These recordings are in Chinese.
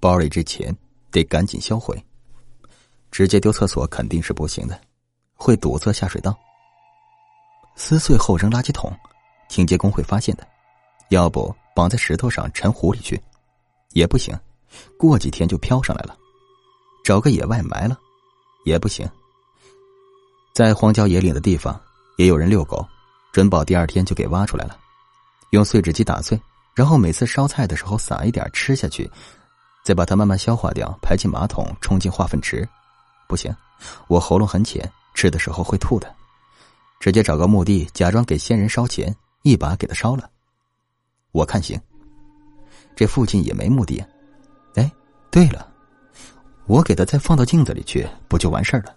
包里这钱得赶紧销毁。直接丢厕所肯定是不行的，会堵塞下水道。撕碎后扔垃圾桶，清洁工会发现的。要不绑在石头上沉湖里去，也不行。过几天就飘上来了。找个野外埋了，也不行。在荒郊野岭的地方，也有人遛狗，准保第二天就给挖出来了。用碎纸机打碎，然后每次烧菜的时候撒一点吃下去，再把它慢慢消化掉，排进马桶，冲进化粪池。不行，我喉咙很浅，吃的时候会吐的。直接找个墓地，假装给先人烧钱，一把给他烧了。我看行。这附近也没墓地。哎，对了，我给他再放到镜子里去，不就完事儿了？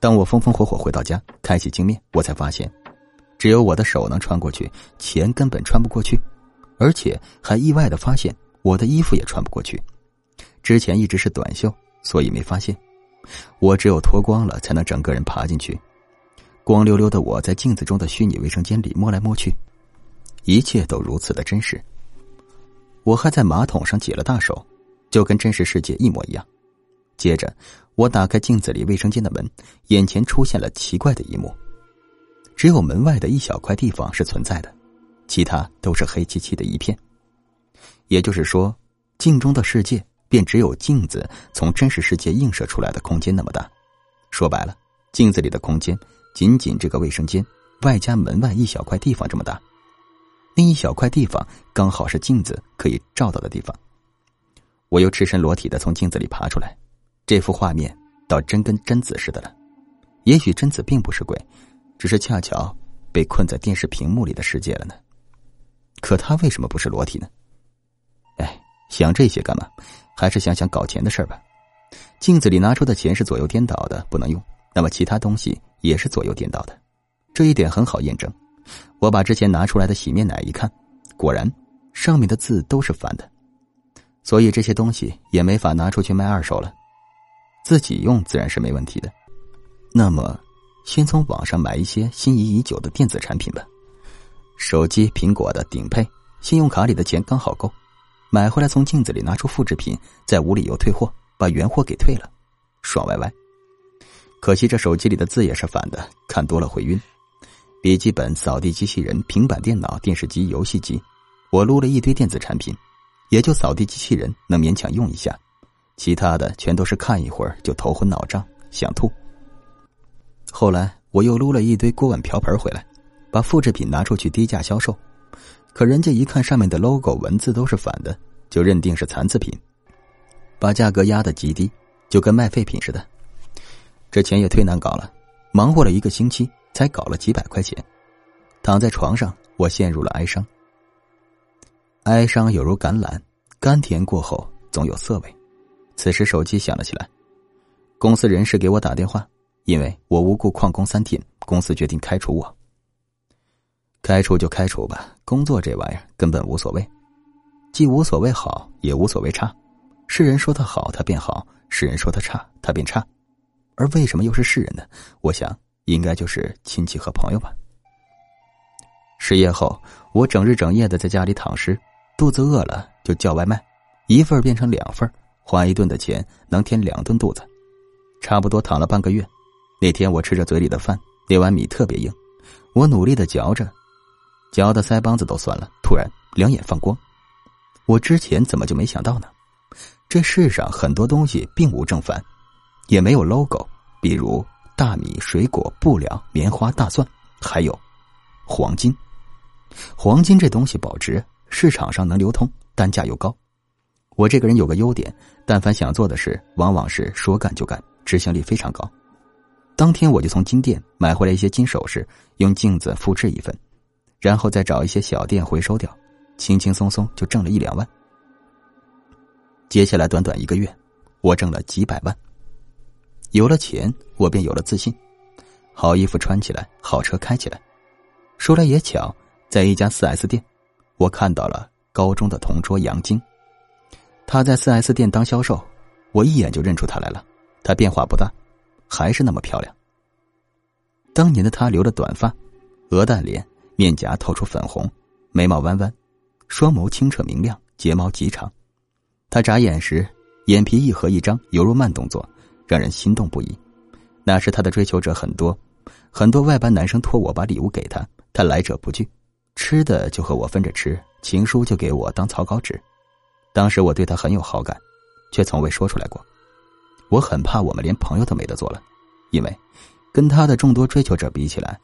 当我风风火火回到家，开启镜面，我才发现，只有我的手能穿过去，钱根本穿不过去，而且还意外的发现，我的衣服也穿不过去。之前一直是短袖，所以没发现。我只有脱光了，才能整个人爬进去。光溜溜的我在镜子中的虚拟卫生间里摸来摸去，一切都如此的真实。我还在马桶上解了大手，就跟真实世界一模一样。接着，我打开镜子里卫生间的门，眼前出现了奇怪的一幕：只有门外的一小块地方是存在的，其他都是黑漆漆的一片。也就是说，镜中的世界。便只有镜子从真实世界映射出来的空间那么大，说白了，镜子里的空间仅仅这个卫生间外加门外一小块地方这么大，那一小块地方刚好是镜子可以照到的地方。我又赤身裸体的从镜子里爬出来，这幅画面倒真跟贞子似的了。也许贞子并不是鬼，只是恰巧被困在电视屏幕里的世界了呢。可她为什么不是裸体呢？哎，想这些干嘛？还是想想搞钱的事儿吧。镜子里拿出的钱是左右颠倒的，不能用。那么其他东西也是左右颠倒的，这一点很好验证。我把之前拿出来的洗面奶一看，果然上面的字都是反的，所以这些东西也没法拿出去卖二手了。自己用自然是没问题的。那么，先从网上买一些心仪已久的电子产品吧。手机苹果的顶配，信用卡里的钱刚好够。买回来，从镜子里拿出复制品，在无理由退货，把原货给退了，爽歪歪。可惜这手机里的字也是反的，看多了会晕。笔记本、扫地机器人、平板电脑、电视机、游戏机，我撸了一堆电子产品，也就扫地机器人能勉强用一下，其他的全都是看一会儿就头昏脑胀，想吐。后来我又撸了一堆锅碗瓢盆回来，把复制品拿出去低价销售。可人家一看上面的 logo 文字都是反的，就认定是残次品，把价格压得极低，就跟卖废品似的。这钱也忒难搞了，忙活了一个星期才搞了几百块钱。躺在床上，我陷入了哀伤。哀伤有如橄榄，甘甜过后总有涩味。此时手机响了起来，公司人事给我打电话，因为我无故旷工三天，公司决定开除我。开除就开除吧，工作这玩意儿根本无所谓，既无所谓好，也无所谓差。世人说他好，他便好；世人说他差，他便差。而为什么又是世人呢？我想，应该就是亲戚和朋友吧。失业后，我整日整夜的在家里躺尸，肚子饿了就叫外卖，一份变成两份，花一顿的钱能填两顿肚子，差不多躺了半个月。那天我吃着嘴里的饭，那碗米特别硬，我努力的嚼着。嚼的腮帮子都酸了，突然两眼放光。我之前怎么就没想到呢？这世上很多东西并无正反，也没有 logo，比如大米、水果、布料、棉花、大蒜，还有黄金。黄金这东西保值，市场上能流通，单价又高。我这个人有个优点，但凡想做的事，往往是说干就干，执行力非常高。当天我就从金店买回来一些金首饰，用镜子复制一份。然后再找一些小店回收掉，轻轻松松就挣了一两万。接下来短短一个月，我挣了几百万。有了钱，我便有了自信，好衣服穿起来，好车开起来。说来也巧，在一家四 S 店，我看到了高中的同桌杨晶。他在四 S 店当销售，我一眼就认出他来了。他变化不大，还是那么漂亮。当年的他留了短发，鹅蛋脸。面颊透出粉红，眉毛弯弯，双眸清澈明亮，睫毛极长。他眨眼时，眼皮一合一张，犹如慢动作，让人心动不已。那时他的追求者很多，很多外班男生托我把礼物给他，他来者不拒，吃的就和我分着吃，情书就给我当草稿纸。当时我对他很有好感，却从未说出来过。我很怕我们连朋友都没得做了，因为跟他的众多追求者比起来，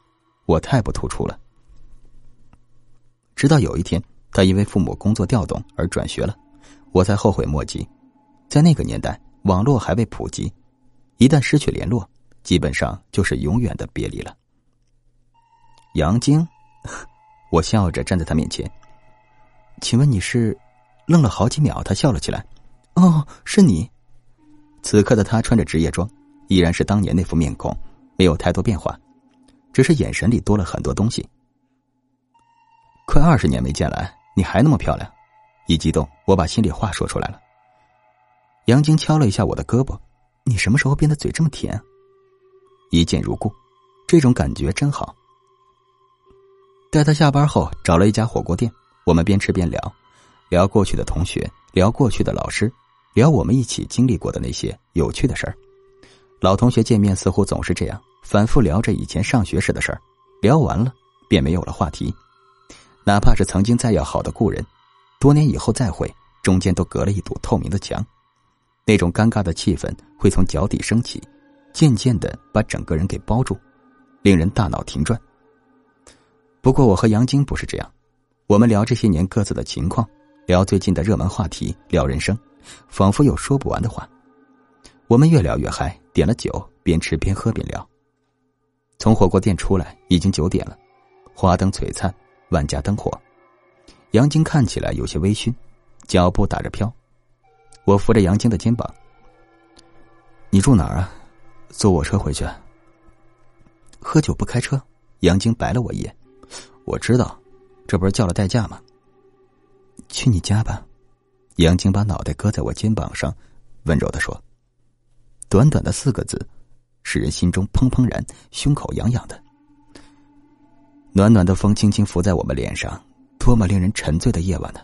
我太不突出了。直到有一天，他因为父母工作调动而转学了。我才后悔莫及，在那个年代，网络还未普及，一旦失去联络，基本上就是永远的别离了。杨晶，我笑着站在他面前，请问你是？愣了好几秒，他笑了起来。哦，是你。此刻的他穿着职业装，依然是当年那副面孔，没有太多变化，只是眼神里多了很多东西。快二十年没见了，你还那么漂亮。一激动，我把心里话说出来了。杨晶敲了一下我的胳膊：“你什么时候变得嘴这么甜？”一见如故，这种感觉真好。带他下班后，找了一家火锅店，我们边吃边聊，聊过去的同学，聊过去的老师，聊我们一起经历过的那些有趣的事儿。老同学见面似乎总是这样，反复聊着以前上学时的事儿，聊完了便没有了话题，哪怕是曾经再要好的故人。多年以后再会，中间都隔了一堵透明的墙，那种尴尬的气氛会从脚底升起，渐渐的把整个人给包住，令人大脑停转。不过我和杨晶不是这样，我们聊这些年各自的情况，聊最近的热门话题，聊人生，仿佛有说不完的话。我们越聊越嗨，点了酒，边吃边喝边聊。从火锅店出来，已经九点了，花灯璀璨，万家灯火。杨晶看起来有些微醺，脚步打着飘。我扶着杨晶的肩膀：“你住哪儿啊？坐我车回去。”喝酒不开车。杨晶白了我一眼：“我知道，这不是叫了代驾吗？”去你家吧。杨晶把脑袋搁在我肩膀上，温柔的说：“短短的四个字，使人心中怦怦然，胸口痒痒的。暖暖的风轻轻拂在我们脸上。”多么令人沉醉的夜晚呢！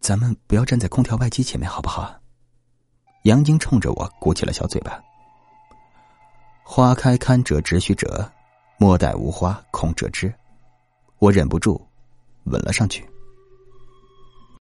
咱们不要站在空调外机前面，好不好？杨晶冲着我鼓起了小嘴巴。花开堪折直须折，莫待无花空折枝。我忍不住吻了上去。